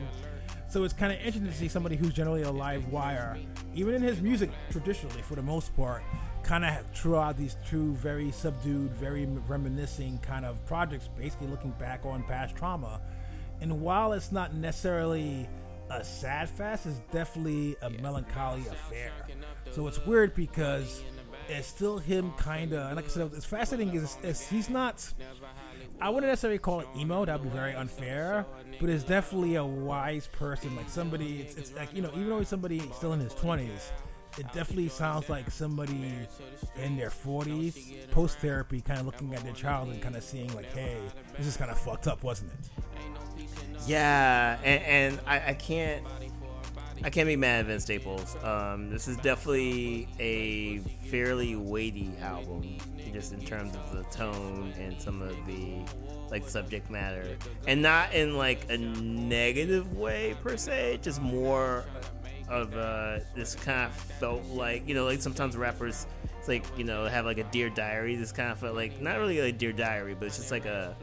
So it's kind of interesting to see somebody who's generally a live wire, even in his music traditionally, for the most part, kind of threw out these two very subdued, very reminiscing kind of projects, basically looking back on past trauma. And while it's not necessarily a sad fest is definitely a melancholy affair. So it's weird because it's still him kind of, and like I said, it's fascinating is, is he's not. I wouldn't necessarily call it emo. That would be very unfair. But it's definitely a wise person, like somebody. It's, it's like you know, even though he's somebody still in his twenties, it definitely sounds like somebody in their 40s, post therapy, kind of looking at their child and kind of seeing, like, hey, this is kind of fucked up, wasn't it? Yeah, and, and I, I, can't. I can't be mad at Vince Staples. Um, this is definitely a fairly weighty album, just in terms of the tone and some of the like subject matter, and not in like a negative way per se. Just more of this kind of felt like you know like sometimes rappers it's like you know have like a dear diary this kind of felt like not really a dear diary but it's just like a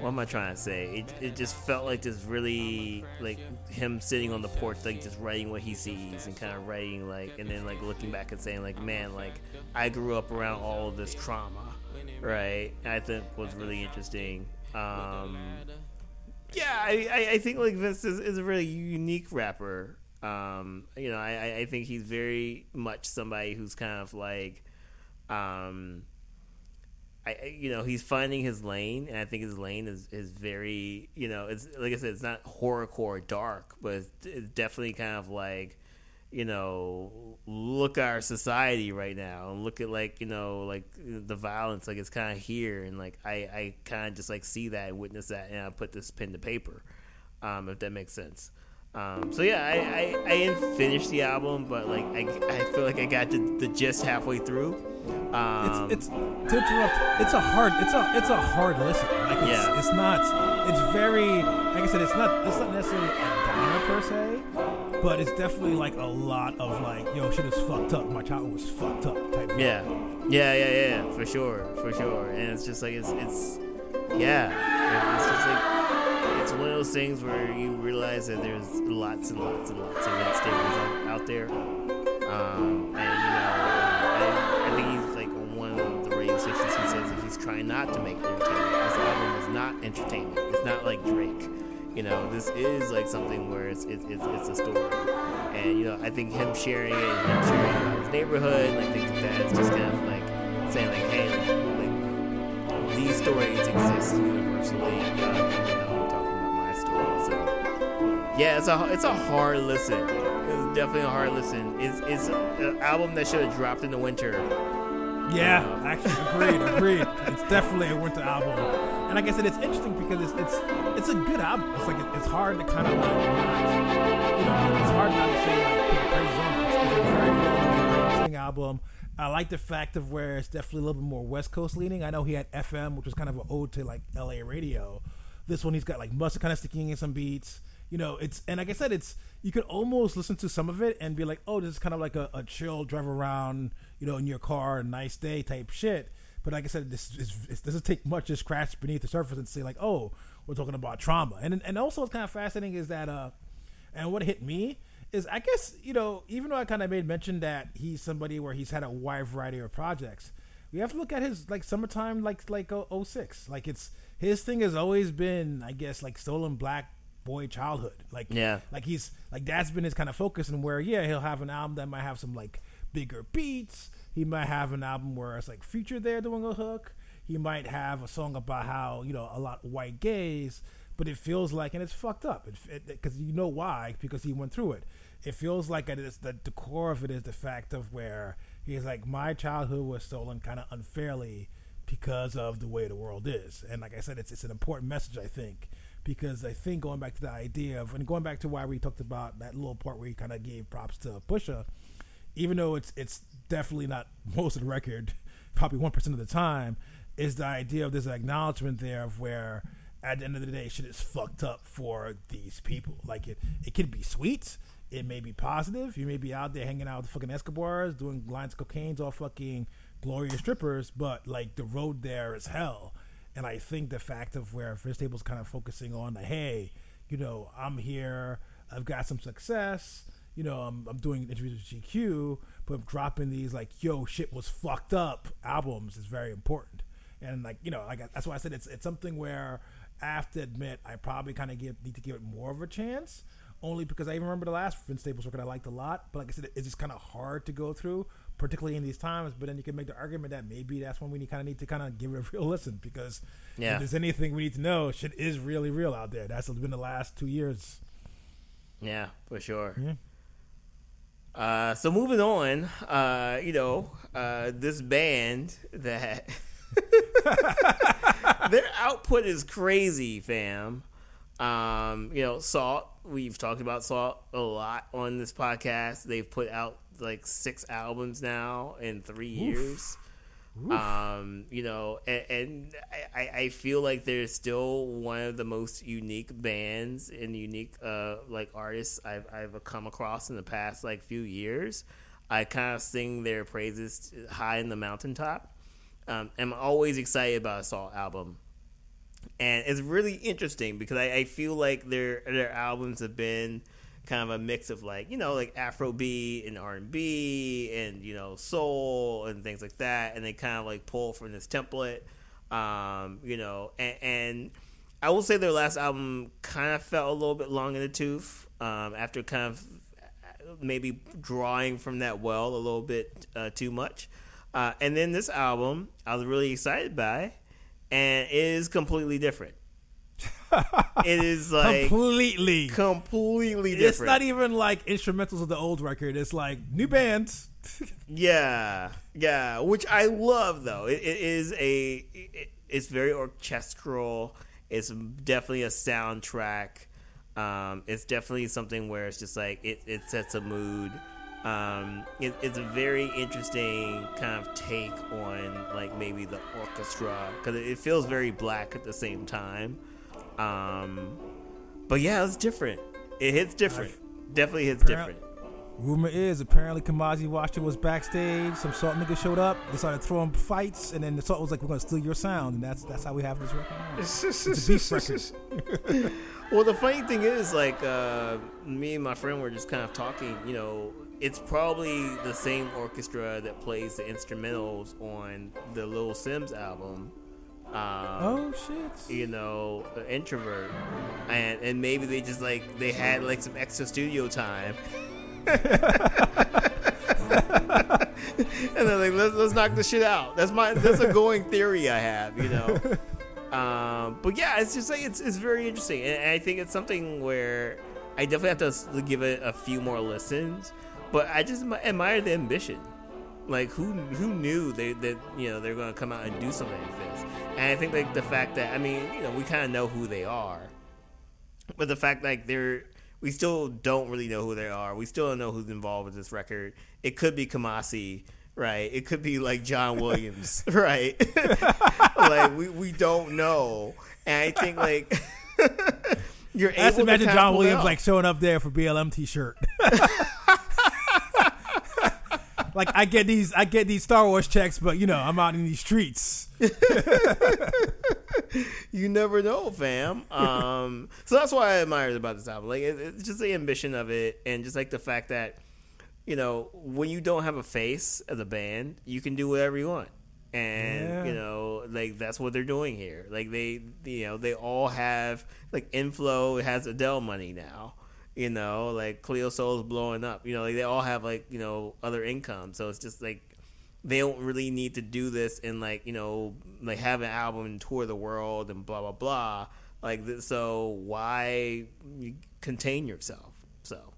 what am I trying to say? It, it just felt like this really like him sitting on the porch, like just writing what he sees and kind of writing like, and then like looking back and saying like, man, like I grew up around all of this trauma, right? I think was really interesting. Um, yeah, I, I, I think like Vince is, is a really unique rapper. Um, you know, I, I think he's very much somebody who's kind of like, um, I, you know, he's finding his lane, and I think his lane is, is very, you know, it's like I said, it's not horrorcore dark, but it's, definitely kind of like, you know, look at our society right now, and look at like, you know, like the violence, like it's kind of here, and like I, I kind of just like see that and witness that, and I put this pen to paper, um, if that makes sense. Um, so yeah, I, I, I didn't finish the album, but like I, I feel like I got the, the gist halfway through. Um, it's, it's to interrupt. It's a hard. It's a it's a hard listen. Like it's, Yeah. it's not. It's very like I said. It's not. It's not necessarily a downer per se, but it's definitely like a lot of like, yo, shit is fucked up. My childhood was fucked up. Type. Yeah, yeah, yeah, yeah, for sure, for sure. And it's just like it's it's yeah, it's just like it's one of those things where you realize that there's lots and lots and lots of Vince Staples out, out there. Um, and you know, I, I think he's like on one of the radio stations. He says that he's trying not to make entertainment. This album is not entertainment. It's not like Drake. You know, this is like something where it's it's, it's, it's a story, and you know, I think him sharing it, him sharing about his neighborhood, like things like that. It's just kind of like saying like, hey, like, like these stories exist universally, uh, yeah, it's a it's a hard listen. It's definitely a hard listen. It's it's an album that should have dropped in the winter. Yeah, actually, agreed, agreed. It's definitely a winter album, and like I said, it's interesting because it's it's it's a good album. It's like it, it's hard to kind of like not, you know, it's hard not to say like. It's, a very well album. I like the fact of where it's definitely a little bit more West Coast leaning. I know he had FM, which was kind of an ode to like LA radio. This one, he's got like Mustard kind of sticking in some beats. You know, it's and like I said, it's you could almost listen to some of it and be like, oh, this is kind of like a, a chill drive around, you know, in your car, nice day type shit. But like I said, this is, doesn't take much to scratch beneath the surface and say like, oh, we're talking about trauma. And and also what's kind of fascinating is that, uh, and what hit me is I guess you know even though I kind of made mention that he's somebody where he's had a wide variety of projects, we have to look at his like summertime like like uh, 06. Like it's his thing has always been I guess like stolen black boy childhood. Like Yeah. like he's like that's been his kind of focus and where yeah he'll have an album that might have some like bigger beats. He might have an album where it's like Future there doing a hook. He might have a song about how you know a lot of white gays, but it feels like and it's fucked up because you know why because he went through it. It feels like it is that the core of it is the fact of where he's like my childhood was stolen kind of unfairly because of the way the world is, and like I said, it's it's an important message I think because I think going back to the idea of and going back to why we talked about that little part where he kind of gave props to Pusha, even though it's it's definitely not most of the record, probably one percent of the time, is the idea of this acknowledgement there of where at the end of the day shit is fucked up for these people. Like it it could be sweet, it may be positive. You may be out there hanging out with fucking Escobars, doing lines of cocaine's all fucking glorious strippers, but like the road there is hell. And I think the fact of where Vince Staples kind of focusing on the hey, you know, I'm here, I've got some success, you know, I'm, I'm doing interviews with GQ, but dropping these like yo shit was fucked up albums is very important. And like you know, like that's why I said it's it's something where I have to admit I probably kind of give need to give it more of a chance. Only because I even remember the last Vince Staples record I liked a lot, but like I said, it's just kind of hard to go through, particularly in these times. But then you can make the argument that maybe that's when we kind of need to kind of give it a real listen because Yeah. if there's anything we need to know, shit is really real out there. That's been the last two years. Yeah, for sure. Yeah. Uh, so moving on, uh, you know, uh, this band that their output is crazy, fam. Um, you know, SAULT. We've talked about SAULT a lot on this podcast. They've put out like six albums now in three years. Um, you know, and, and I, I feel like they're still one of the most unique bands and unique uh like artists I've I've come across in the past like few years. I kind of sing their praises high in the mountaintop. Um, I'm always excited about a SAULT album and it's really interesting because I, I feel like their their albums have been kind of a mix of like you know like Afrobeat and R and B and you know soul and things like that, and they kind of like pull from this template, um, you know, and, and I will say their last album kind of felt a little bit long in the tooth um, after kind of maybe drawing from that well a little bit uh, too much. Uh, and then this album, I was really excited by, and is completely different. It is like Completely. completely different. It's not even like instrumentals of the old record. It's like new bands. Yeah, yeah, which I love though. It, it is a, it, it's very orchestral. It's definitely a soundtrack. Um, it's definitely something where it's just like it, it sets a mood. Um, it, it's a very interesting kind of take on like maybe the orchestra because it, it feels very black at the same time. Um, but yeah, it's different. It hits different. Definitely hits Apparent- different. Rumor is apparently Kamasi Washington was backstage. Some SAULT niggas showed up. They started throwing fights, and then the SAULT was like, "We're gonna steal your sound," and that's that's how we have this record. It's a beef record. Well, the funny thing is, like, uh, me and my friend were just kind of talking. You know, it's probably the same orchestra that plays the instrumentals on the Little Simz album. Um, Oh shit! You know, introvert, and and maybe they just like they had like some extra studio time. and then like let's let's knock the shit out. That's my that's a going theory I have, you know. Um, but yeah, it's just like it's it's very interesting, and I think it's something where I definitely have to give it a few more listens. But I just admire the ambition. Like who who knew they that you know they're going to come out and do something like this? And I think like the fact that I mean you know we kind of know who they are, but the fact like they're we still don't really know who they are. We still don't know who's involved with this record. It could be Kamasi, right? It could be like John Williams, right? like we, we don't know. And I think like you're able I just imagine John Williams like showing up there for BLM t-shirt. like I get these I get these Star Wars checks, but you know I'm out in these streets. you never know, fam. Um, so that's why I admire about this album. Like it, it's just the ambition of it, and just like the fact that you know when you don't have a face as a band, you can do whatever you want. And yeah. you know, like that's what they're doing here. Like they, you know, they all have like Inflo has Adele money now you know, like Cleo Sol's blowing up. You know, like they all have like you know other income, so it's just like they don't really need to do this and like you know like have an album and tour the world and blah blah blah. Like so, why contain yourself? So.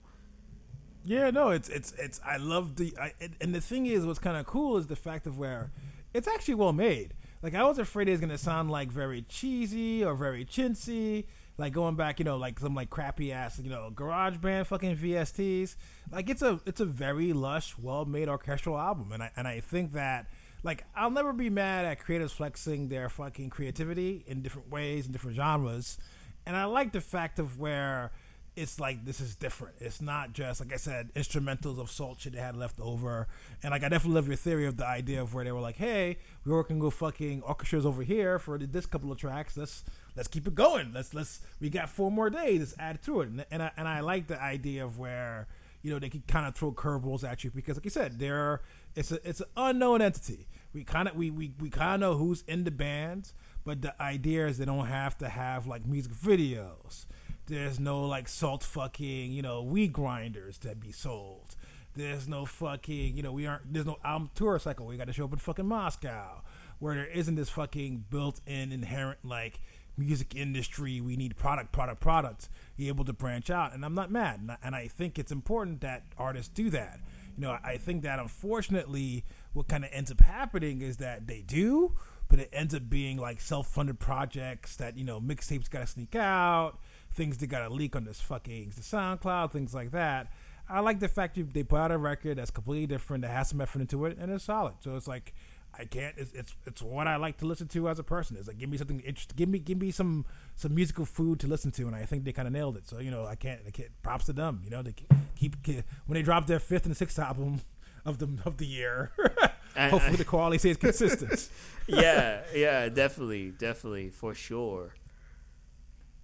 Yeah, no, it's it's it's. I love the I, and the thing is, what's kind of cool is the fact of where it's actually well made. Like I was afraid it was gonna sound like very cheesy or very chintzy like going back, you know, like some like crappy ass, you know, garage band fucking VSTs. Like it's a it's a very lush, well made orchestral album, and I and I think that like I'll never be mad at creators flexing their fucking creativity in different ways in different genres, and I like the fact of where it's like this is different. It's not just like I said, instrumentals of SAULT shit they had left over. And like I definitely love your theory of the idea of where they were like, hey, we're working with fucking orchestras over here for this couple of tracks. Let's let's keep it going. Let's let's we got four more days. Let's add to it. And, and I and I like the idea of where you know they can kind of throw curveballs at you because like you said, there it's a it's an unknown entity. We kind of we we, we kind of know who's in the band, but the idea is they don't have to have like music videos. There's no like SAULT fucking you know weed grinders to be sold. There's no fucking you know we aren't there's no album tour cycle. We got to show up in fucking Moscow where there isn't this fucking built-in inherent like music industry. We need product, product, product. Be able to branch out, and I'm not mad. And I, and I think it's important that artists do that. You know, I think that unfortunately, what kind of ends up happening is that they do, but it ends up being like self-funded projects that you know mixtapes got to sneak out, things that got a leak on this fucking the SoundCloud, things like that. I like the fact that they put out a record that's completely different, that has some effort into it, and it's solid. So it's like I can't. It's, it's, it's what I like to listen to as a person. It's like give me something interesting. Give me give me some some musical food to listen to, and I think they kind of nailed it. So you know, I can't. I can't. Props to them. You know, they keep, keep when they drop their fifth and sixth album of the of the year. hopefully, the quality stays consistent. yeah, yeah, definitely, definitely, for sure.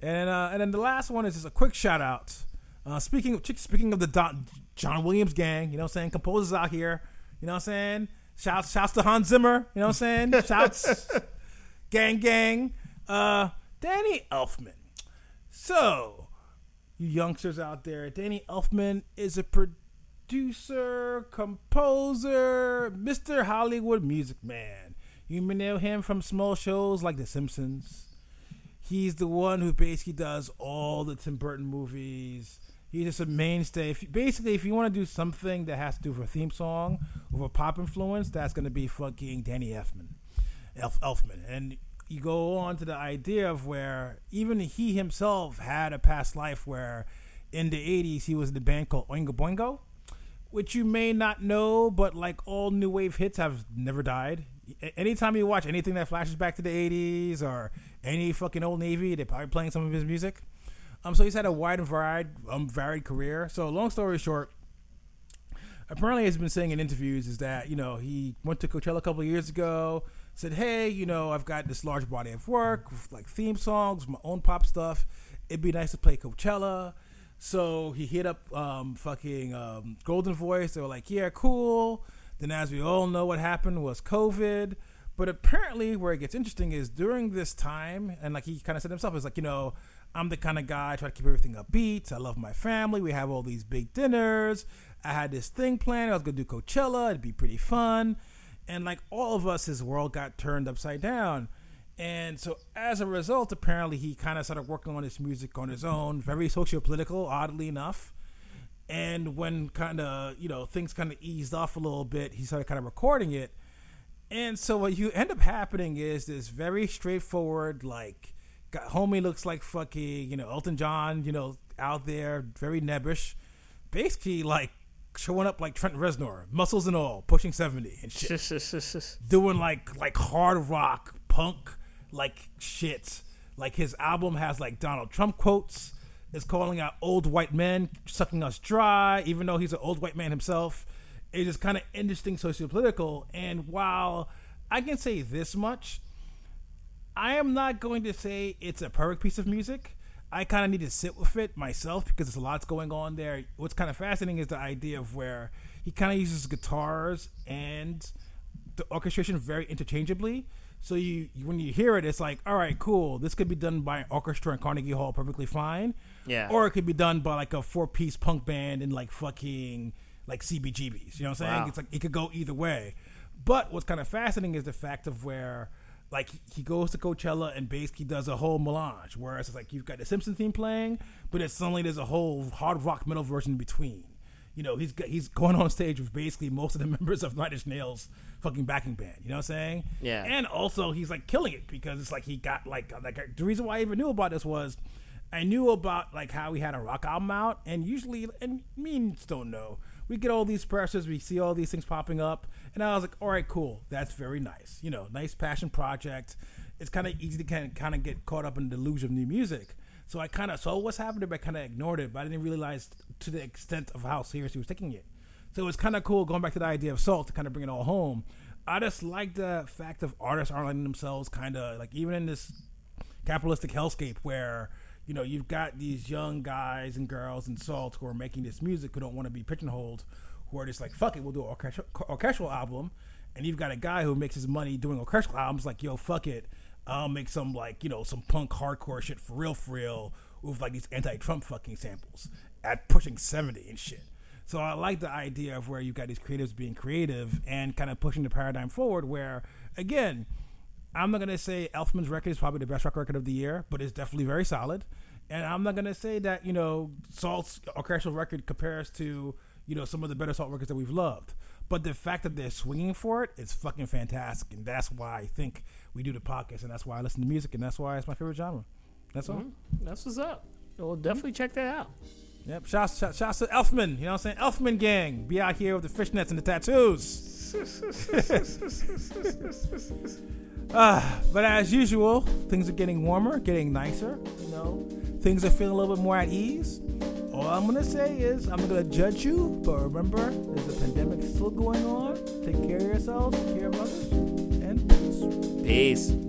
And uh, and then the last one is just a quick shout out. Uh, speaking of speaking of the Don, John Williams gang, you know, what I'm saying composers out here. You know, what I'm saying Shouts, shouts to Hans Zimmer. You know what I'm saying? Shouts, gang, gang. Uh, Danny Elfman. So, you youngsters out there, Danny Elfman is a producer, composer, Mr. Hollywood music man. You may know him from small shows like The Simpsons. He's the one who basically does all the Tim Burton movies He's just a mainstay. If, basically, if you want to do something that has to do with a theme song with a pop influence, that's going to be fucking Danny Elfman, Elf, Elfman. And you go on to the idea of where even he himself had a past life where in the 80s he was in a band called Oingo Boingo, which you may not know, but like all new wave hits have never died. Anytime you watch anything that flashes back to the 80s or any fucking old Navy, they're probably playing some of his music. Um, so he's had a wide and varied, um, varied career. So long story short, apparently he's been saying in interviews is that you know he went to Coachella a couple years ago, said, "Hey, you know, I've got this large body of work, like theme songs, my own pop stuff. It'd be nice to play Coachella." So he hit up um, fucking um, Goldenvoice. They were like, "Yeah, cool." Then, as we all know, what happened was COVID. But apparently, where it gets interesting is during this time, and like he kind of said himself, it's like, you know, I'm the kind of guy I try to keep everything upbeat. I love my family. We have all these big dinners. I had this thing planned. I was gonna do Coachella. It'd be pretty fun. And like all of us, his world got turned upside down. And so as a result, apparently he kind of started working on his music on his own, very socio-political, oddly enough. And when kind of you know things kind of eased off a little bit, he started kind of recording it. And so what you end up happening is this very straightforward, like, got homie looks like fucking, you know, Elton John, you know, out there, very nebbish, basically like showing up like Trent Reznor, muscles and all, pushing seventy and shit, doing like like hard rock punk like shit. Like his album has like Donald Trump quotes. Is calling out old white men sucking us dry, even though he's an old white man himself. It is just kind of interesting sociopolitical. And while I can say this much, I am not going to say it's a perfect piece of music. I kind of need to sit with it myself because there's a lot's going on there. What's kind of fascinating is the idea of where he kind of uses guitars and the orchestration very interchangeably. So you when you hear it, it's like, all right, cool. This could be done by an orchestra in Carnegie Hall, perfectly fine. Yeah. Or it could be done by like a four piece punk band in like fucking like CBGBs. You know what I'm saying? Wow. It's like it could go either way. But what's kind of fascinating is the fact of where like he goes to Coachella and basically does a whole melange, whereas it's like you've got the Simpson theme playing, but it's suddenly there's a whole hard rock metal version in between. You know, he's he's going on stage with basically most of the members of Nine Inch Nails fucking backing band. You know what I'm saying? Yeah. And also he's like killing it because it's like he got like like the reason why I even knew about this was I knew about like how he had a rock album out, and usually, and me and don't know. We get all these pressures, we see all these things popping up, and I was like, all right, cool, that's very nice. You know, nice passion project. It's kind of easy to kind of, kind of get caught up in the delusion of new music. So I kind of saw what's happening, but kind of ignored it. But I didn't realize to the extent of how serious he was taking it. So it was kind of cool going back to the idea of SAULT to kind of bring it all home. I just like the fact of artists aren't letting themselves kind of like even in this capitalistic hellscape where you know you've got these young guys and girls and SAULT who are making this music who don't want to be pigeonholed who are just like fuck it we'll do an orchestral, orchestral album and you've got a guy who makes his money doing orchestral albums like yo fuck it i'll make some like you know some punk hardcore shit for real for real with like these anti-trump fucking samples at pushing 70 and shit so I like the idea of where you've got these creatives being creative and kind of pushing the paradigm forward. Where again, I'm not gonna say Elfman's record is probably the best rock record of the year, but it's definitely very solid. And I'm not gonna say that you know SAULT's orchestral record compares to you know some of the better SAULT records that we've loved. But the fact that they're swinging for it is fucking fantastic, and that's why I think we do the podcast, and that's why I listen to music, and that's why it's my favorite genre. That's all. Mm-hmm. That's what's up. We'll definitely check that out. Yep. Shouts, shouts, shouts to Elfman. You know what I'm saying? Elfman gang. Be out here with the fishnets and the tattoos. Ah, but as usual, things are getting warmer, getting nicer. You know, things are feeling a little bit more at ease. All I'm gonna say is I'm gonna judge you, but remember, there's a pandemic still going on. Take care of yourselves, take care of others, and peace. Peace.